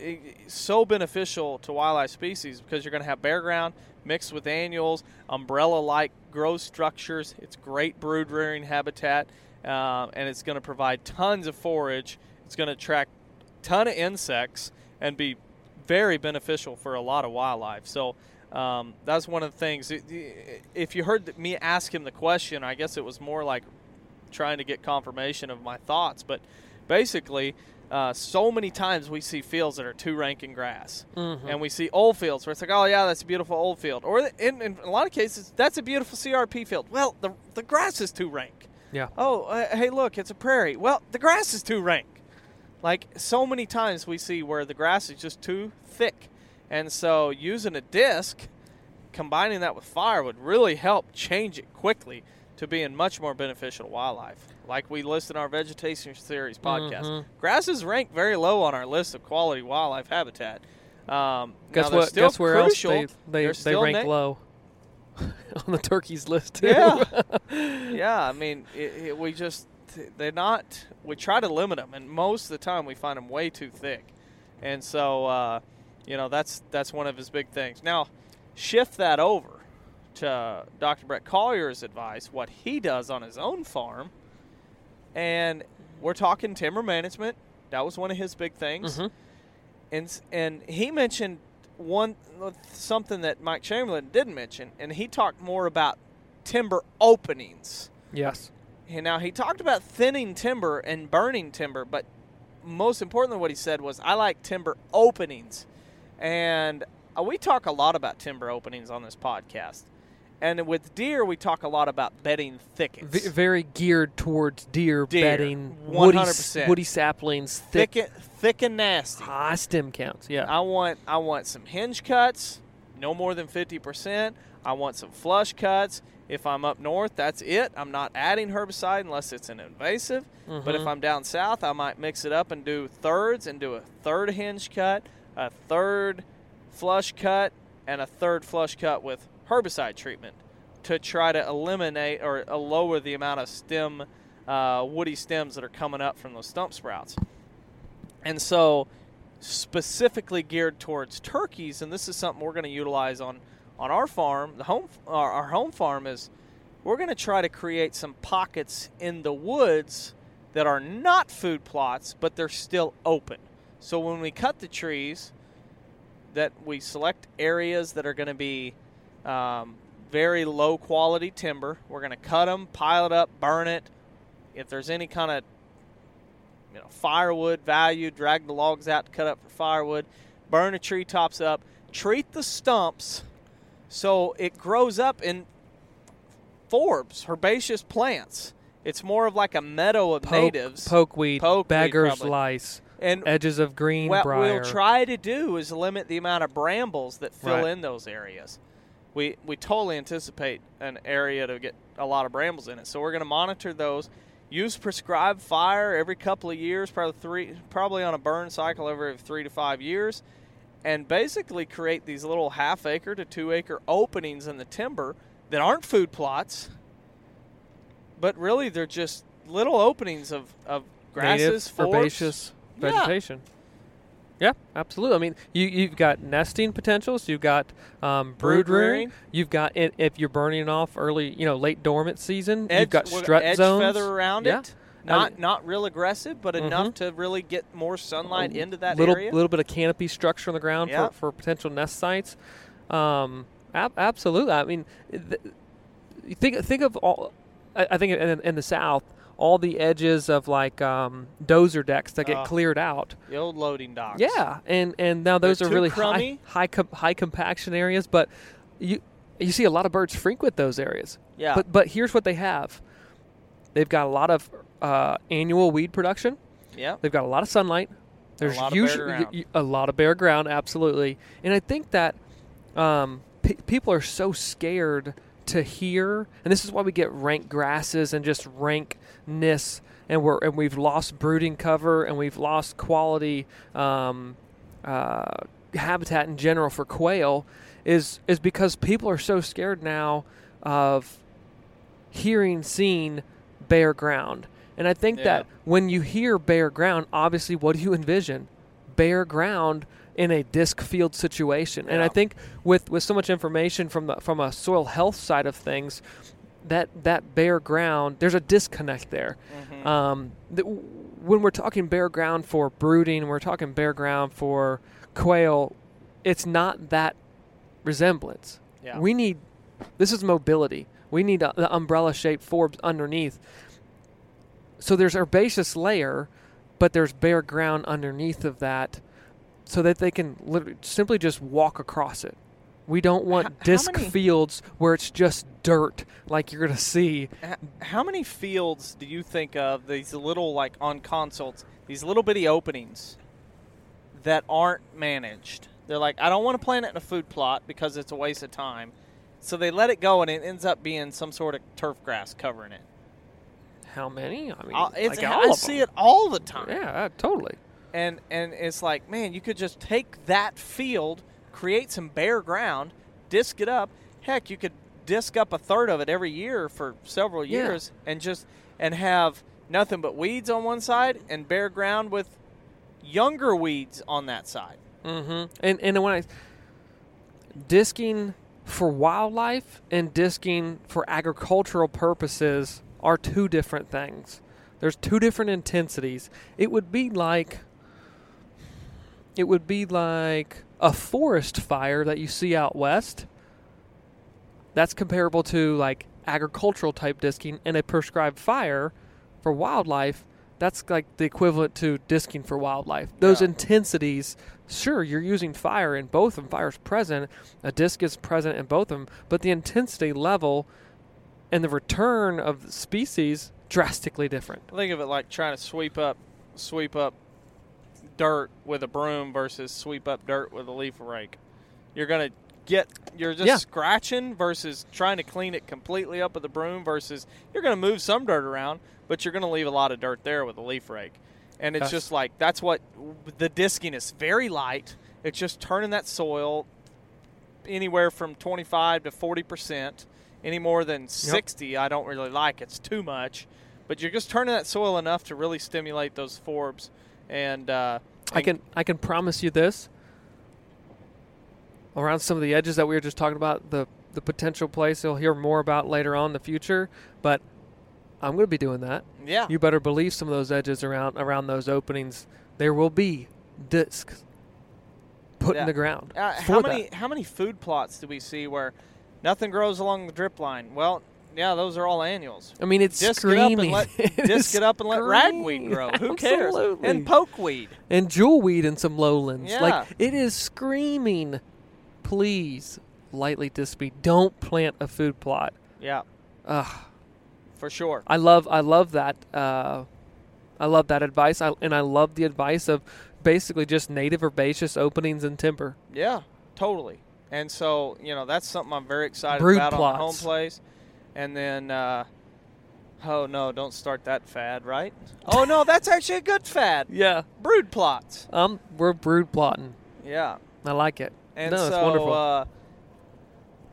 eh, so beneficial to wildlife species because you're going to have bare ground mixed with annuals, umbrella-like growth structures. It's great brood rearing habitat, uh, and it's going to provide tons of forage. It's going to attract ton of insects and be very beneficial for a lot of wildlife. So um, that's one of the things. If you heard me ask him the question, I guess it was more like trying to get confirmation of my thoughts. But basically, uh, so many times we see fields that are two rank in grass, Mhm. and we see old fields where it's like, oh yeah, that's a beautiful old field, or in, in a lot of cases, that's a beautiful CRP field. Well, the the grass is two rank. yeah. Oh, uh, hey, look, it's a prairie. Well, the grass is too rank. Like so many times we see where the grass is just too thick. And so using a disc, combining that with fire would really help change it quickly to being much more beneficial to wildlife. Like we list in our vegetation series podcast. Mhm. Grasses rank very low on our list of quality wildlife habitat. Um, Guess what? Guess where else crucial. they they, they still rank na- low on the turkeys list too. Yeah. yeah, I mean, it, it, we just they're not. We try to limit them, and most of the time we find them way too thick, and so uh, you know that's that's one of his big things. Now, shift that over to Dr. Bret Collier's advice, what he does on his own farm, and we're talking timber management. That was one of his big things Mhm. and and he mentioned one something that Mike Chamberlain didn't mention, and he talked more about timber openings. Yes. And now he talked about thinning timber and burning timber, but most importantly, what he said was, "I like timber openings," and uh, we talk a lot about timber openings on this podcast. And with deer, we talk a lot about bedding thickets. V- very geared towards deer, Deer, bedding, woody, 100%. woody saplings, thick, thick, and, thick and nasty. high stem counts. Yeah. I want I want some hinge cuts, no more than fifty percent. I want some flush cuts. If I'm up north, that's it. I'm not adding herbicide unless it's an invasive. But if Mhm. I'm down south, I might mix it up and do thirds and do a third hinge cut, a third flush cut, and a third flush cut with herbicide treatment to try to eliminate or uh, lower the amount of stem, uh, woody stems that are coming up from those stump sprouts. And so, specifically geared towards turkeys, and this is something we're going to utilize on on our farm. The home our, our home farm is we're going to try to create some pockets in the woods that are not food plots, but they're still open. So when we cut the trees, that we select areas that are going to be um, very low quality timber. We're going to cut them, pile it up, burn it. If there's any kind of you know firewood value, drag the logs out to cut up for firewood, burn the tree tops up, treat the stumps so it grows up in forbs, herbaceous plants. It's more of like a meadow of Poke, natives. pokeweed, Pokeweed, beggar's probably. lice, and edges of green what briar. we'll try to do is limit the amount of brambles that fill Right. in those areas. We we totally anticipate an area to get a lot of brambles in it, so we're going to monitor those. Use prescribed fire every couple of years, probably three, probably on a burn cycle every three to five years, and basically create these little half acre to two acre openings in the timber that aren't food plots, but really they're just little openings of, of grasses, native herbaceous vegetation. Yeah, absolutely. I mean, you you've got nesting potentials. You've got um, brood, rearing. You've got i- if you're burning off early, you know, late dormant season. edge, you've got strut edge zones. feather around Yeah. it. I Not mean- not real aggressive, but Mhm. enough to really get more sunlight into that little area. little bit of canopy structure on the ground Yeah. for, for potential nest sites. Um, ab- absolutely. I mean, th- think think of all I, I think in, in the south, all the edges of like um, dozer decks that get Oh. cleared out. The old loading docks. Yeah, and and now those They're are really crummy. high high com- high compaction areas, but you you see a lot of birds frequent those areas. Yeah. But but here's what they have. They've got a lot of uh, annual weed production. yeah. They've got a lot of sunlight. There's lot of bare usually ground. a lot of bare ground, absolutely. And I think that um, pe people are so scared to hear, and this is why we get rank grasses and just rankness, and we're and we've lost brooding cover and we've lost quality um, uh, habitat in general for quail, is is because people are so scared now of hearing, seeing bare ground. And I think Yeah. that when you hear bare ground, obviously, what do you envision? Bare ground in a disc field situation. And I think with, with so much information from the from a soil health side of things, that that bare ground, there's a disconnect there. Mhm. Um, th- when we're talking bare ground for brooding, we're talking bare ground for quail. It's not that resemblance. yeah. We need this is mobility. We need a, the umbrella shaped forbs underneath. So there's herbaceous layer, but there's bare ground underneath of that, so that they can literally simply just walk across it. We don't want how disc many- fields where it's just dirt, like you're gonna see. How many fields do you think of these little like on consults, these little bitty openings that aren't managed? They're like, I don't want to plant it in a food plot because it's a waste of time. So they let it go and it ends up being some sort of turf grass covering it. How many? I mean, Uh, it's, like I see it all the time. Yeah, totally. and and it's like man you could just take that field create some bare ground disc it up heck you could disc up a third of it every year for several Yeah. years and just and have nothing but weeds on one side and bare ground with younger weeds on that side Mm-hmm. And and when I disking for wildlife and disking for agricultural purposes are two different things. There's two different intensities. It would be like it would be like a forest fire that you see out west. That's comparable to like agricultural type disking and a prescribed fire for wildlife. That's like the equivalent to disking for wildlife. Those Yeah. intensities, sure, you're using fire in both of them. Fire's present, a disc is present in both of them, but the intensity level and the return of the species drastically different. think of it like trying to sweep up sweep up dirt with a broom versus sweep up dirt with a leaf rake. You're gonna get you're just Yeah. scratching versus trying to clean it completely up with a broom versus you're gonna move some dirt around but you're gonna leave a lot of dirt there with a leaf rake. And it's Yes. just like that's what the disking is very light. It's just turning that soil anywhere from 25 to 40 percent. Any more than 60 i don't really like. It's too much. But you're just turning that soil enough to really stimulate those forbs and uh, I can I can promise you this. Around some of the edges that we were just talking about, the the potential place you'll hear more about later on in the future, but I'm going to be doing that. yeah You better believe some of those edges around around those openings, there will be discs put Yeah. in the ground. Uh, how that. many how many food plots do we see where nothing grows along the drip line? Well, yeah, those are all annuals. I mean, it's Disc it up and screaming. let disc it up and let ragweed grow. Who cares? Absolutely. And pokeweed. and jewelweed in some lowlands. Yeah. Like it is screaming, please lightly disc me. Don't plant a food plot. Yeah, Ugh. for sure. I love I love that uh, I love that advice. I, and I love the advice of basically just native herbaceous openings in timber. Yeah, totally. And so you know that's something I'm very excited Brood about on the home place. And then, uh, oh no, don't start that fad, right? Oh no, that's actually a good fad. Yeah. Brood plots. Um we're brood plotting. Yeah. I like it. And no, so, it's wonderful. Uh,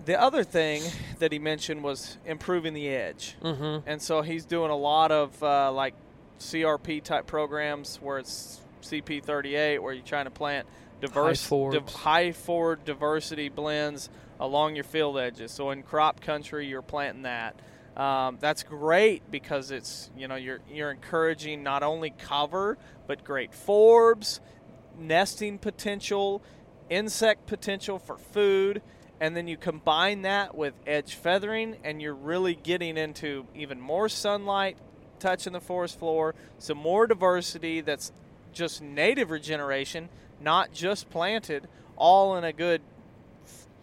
the other thing that he mentioned was improving the edge. mm-hmm. And so he's doing a lot of uh, like CRP type programs where it's CP38, where you're trying to plant diverse, High div- forbs. high forb diversity blends along your field edges. So in crop country, you're planting that. Um, that's great because it's you know you're you're encouraging not only cover but great forbs, nesting potential, insect potential for food, and then you combine that with edge feathering, and you're really getting into even more sunlight touching the forest floor, some more diversity that's just native regeneration, not just planted, all in a good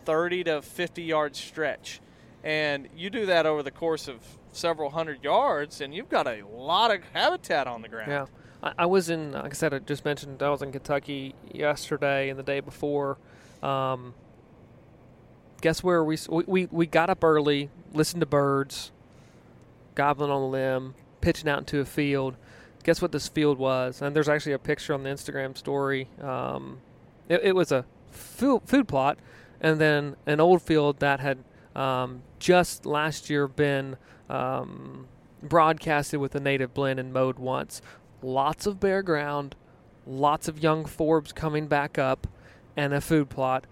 30 to 50 yard stretch. And you do that over the course of several hundred yards, and you've got a lot of habitat on the ground. Yeah. I, I was in, like I said, I just mentioned I was in Kentucky yesterday and the day before. Um, guess where we, we we got up early, listened to birds, gobbling on the limb, pitching out into a field. Guess what this field was? And there's actually a picture on the Instagram story. Um, it, it, was a food, food plot, and then an old field that had um, just last year been um, broadcasted with a native blend and mowed once. Lots of bare ground, lots of young forbs coming back up, and a food plot.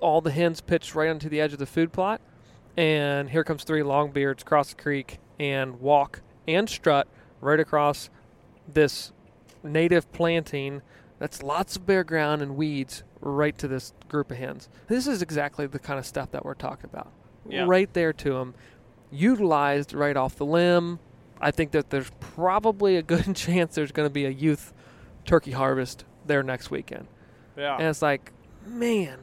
All the hens pitched right onto the edge of the food plot, and here comes three longbeards across the creek and walk and strut right across this native planting that's lots of bare ground and weeds right to this group of hens. This is exactly the kind of stuff that we're talking about. Yeah. Right there to them, utilized right off the limb. I think that there's probably a good chance there's going to be a youth turkey harvest there next weekend. Yeah. And it's like, man,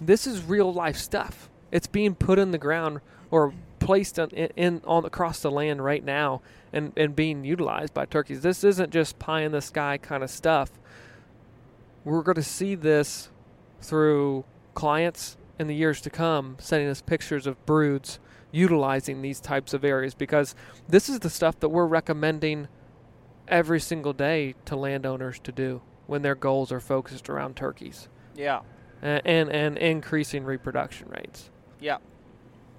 this is real life stuff. It's being put in the ground or placed in, in, on across the land right now and, and being utilized by turkeys. This isn't just pie in the sky kind of stuff. We're going to see this through clients in the years to come sending us pictures of broods utilizing these types of areas because this is the stuff that we're recommending every single day to landowners to do when their goals are focused around turkeys. Yeah. And and, and increasing reproduction rates. Yeah.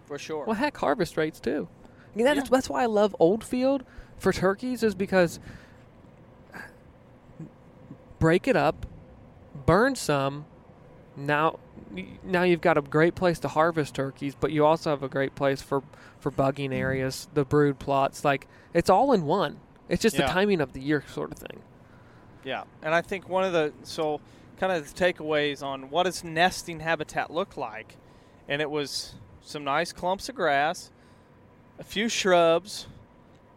For sure. Well, heck, harvest rates too. I mean, that Yeah. is- that's why I love old field for turkeys is because break it up, burn some. Now, now you've got a great place to harvest turkeys, but you also have a great place for for bugging areas, the brood plots. Like it's all in one. It's just Yeah. the timing of the year, sort of thing. Yeah, and I think one of the so kind of the takeaways on what does nesting habitat look like, and it was some nice clumps of grass, a few shrubs,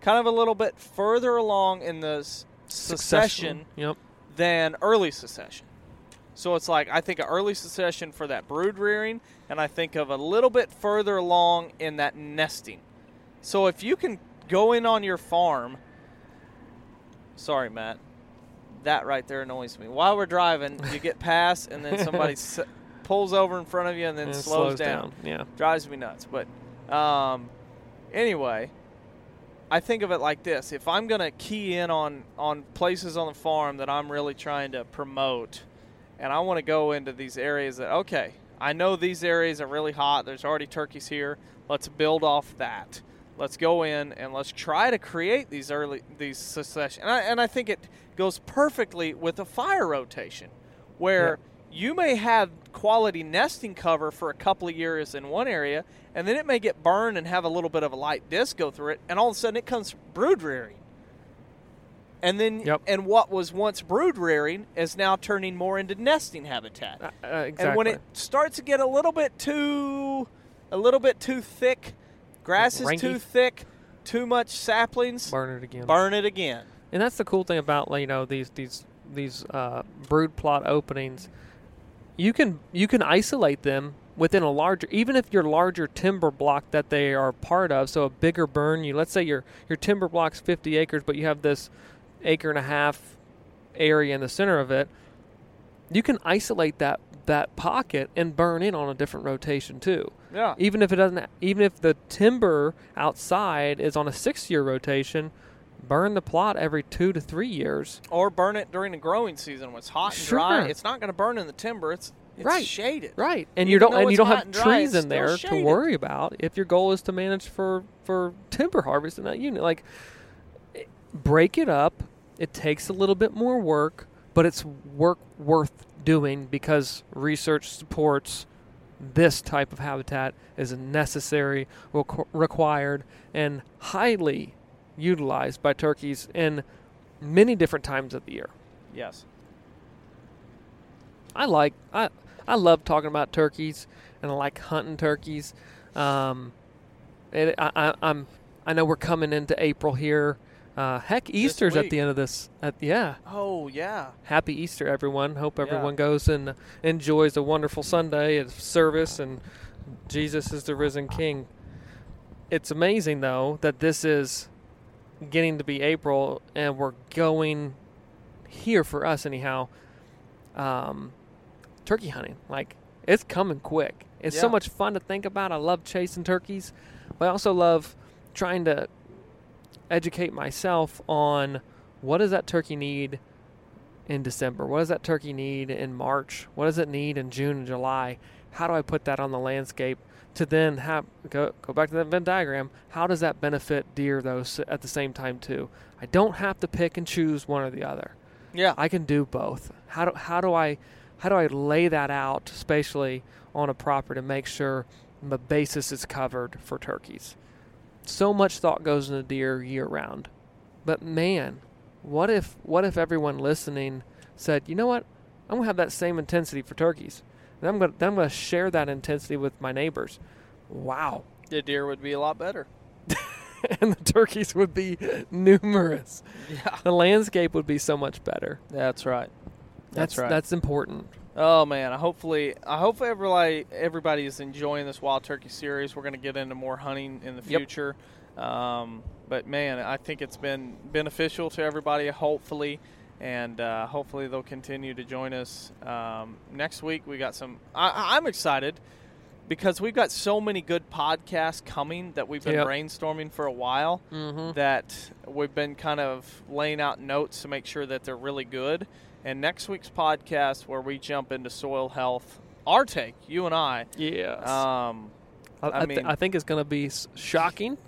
kind of a little bit further along in the succession Yep. than early succession. So it's like I think of early succession for that brood rearing, and I think of a little bit further along in that nesting. So if you can go in on your farm, sorry, Matt, that right there annoys me. While we're driving, you get past, and then somebody s- pulls over in front of you and then And it slows, down. Yeah. Drives me nuts. But um, anyway, I think of it like this: if I'm going to key in on on places on the farm that I'm really trying to promote, and I want to go into these areas that okay, I know these areas are really hot. There's already turkeys here. Let's build off that. Let's go in and let's try to create these early these succession. And I, and I think it goes perfectly with a fire rotation, where you may have quality nesting cover for a couple of years in one area, and then it may get burned and have a little bit of a light disc go through it, and all of a sudden it comes brood rearing. And then, Yep. and what was once brood rearing is now turning more into nesting habitat. Uh, uh, exactly. And when it starts to get a little bit too, a little bit too thick, grass is Ranky. too thick, too much saplings, burn it again. burn it again. And that's the cool thing about you know these these these uh, brood plot openings. You can you can isolate them within a larger, even if your larger timber block that they are part of. So a bigger burn. You let's say your your timber block's 50 acres, but you have this acre and a half area in the center of it. You can isolate that that pocket and burn in on a different rotation too Yeah. even if it doesn't even if the timber outside is on a six year rotation burn the plot every two to three years Or burn it during the growing season when it's hot and Sure. dry. It's not going to burn in the timber. It's it's Right. shaded. right and you don't and you don't have dry, trees in there to worry about if your goal is to manage for for timber harvest in that unit like break it up it takes a little bit more work but it's work worth doing because research supports this type of habitat is necessary, requ- required, and highly utilized by turkeys in many different times of the year. Yes. I like I I love talking about turkeys and I like hunting turkeys. Um, it, I, I, I'm I know we're coming into April here. Uh, heck, Easter's at the end of this. At, yeah, Oh yeah. happy Easter, everyone. Hope Yeah. everyone goes and enjoys a wonderful Sunday of service and Jesus is the risen King. It's amazing though that this is getting to be April and we're going here for us anyhow. Um, turkey hunting, like it's coming quick. It's so much fun to think about. I love chasing turkeys, but I also love trying to educate myself on what does that turkey need in December? What does that turkey need in March? What does it need in June and July? How do I put that on the landscape to then have go go back to that Venn diagram? How does that benefit deer though at the same time too? I don't have to pick and choose one or the other. Yeah. I can do both. How do how do I how do I lay that out spatially on a property to make sure the basis is covered for turkeys? So much thought goes into deer year round. But man, what if what if everyone listening said, "You know what? I'm going to have that same intensity for turkeys. And I'm going to I'm to share that intensity with my neighbors." Wow. The deer would be a lot better. and the turkeys would be numerous. Yeah. The landscape would be so much better. That's right. That's, right. That's important. Oh man, hopefully, I hope everybody everybody is enjoying this wild turkey series. We're going to get into more hunting in the Yep. future, um, but man, I think it's been beneficial to everybody. Hopefully, and uh, hopefully they'll continue to join us um, next week. We got some. I, I'm excited because we've got so many good podcasts coming that we've been Yep. brainstorming for a while Mm-hmm. that we've been kind of laying out notes to make sure that they're really good. And next week's podcast, where we jump into soil health, our take, you and I, Yes. um, I, I mean- I think it's going to be shocking,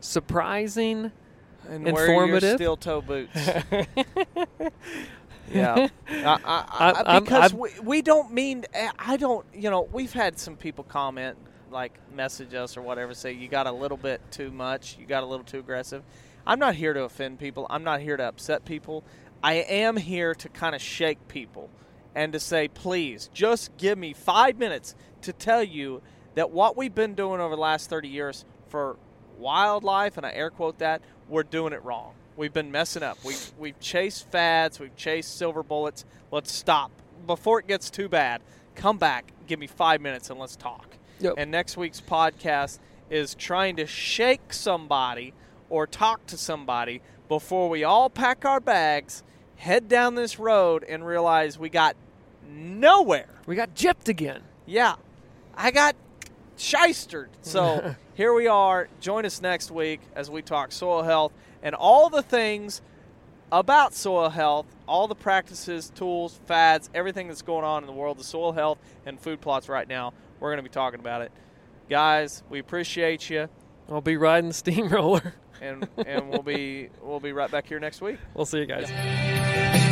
surprising. and wear your Informative. steel toe boots. yeah, I, I, I, I'm- because we, we don't mean I don't. You know, we've had some people comment, like message us or whatever, say you got a little bit too much, you got a little too aggressive. I'm not here to offend people. I'm not here to upset people. I am here to kind of shake people and to say, please, just give me five minutes to tell you that what we've been doing over the last 30 years for wildlife, and I air quote that, we're doing it wrong. We've been messing up. We've, we've chased fads, we've chased silver bullets. Let's stop. Before it gets too bad, come back, give me five minutes, and let's talk. Yep. And next week's podcast is trying to shake somebody or talk to somebody before we all pack our bags, head down this road, and realize we got nowhere. we got gypped again. Yeah, I got shystered. So here we are. Join us next week as we talk soil health and all the things about soil health, all the practices, tools, fads, everything that's going on in the world of soil health and food plots right now. We're going to be talking about it. Guys, we appreciate you. I'll be riding the steamroller. And, and we'll be we'll be right back here next week. We'll see you guys.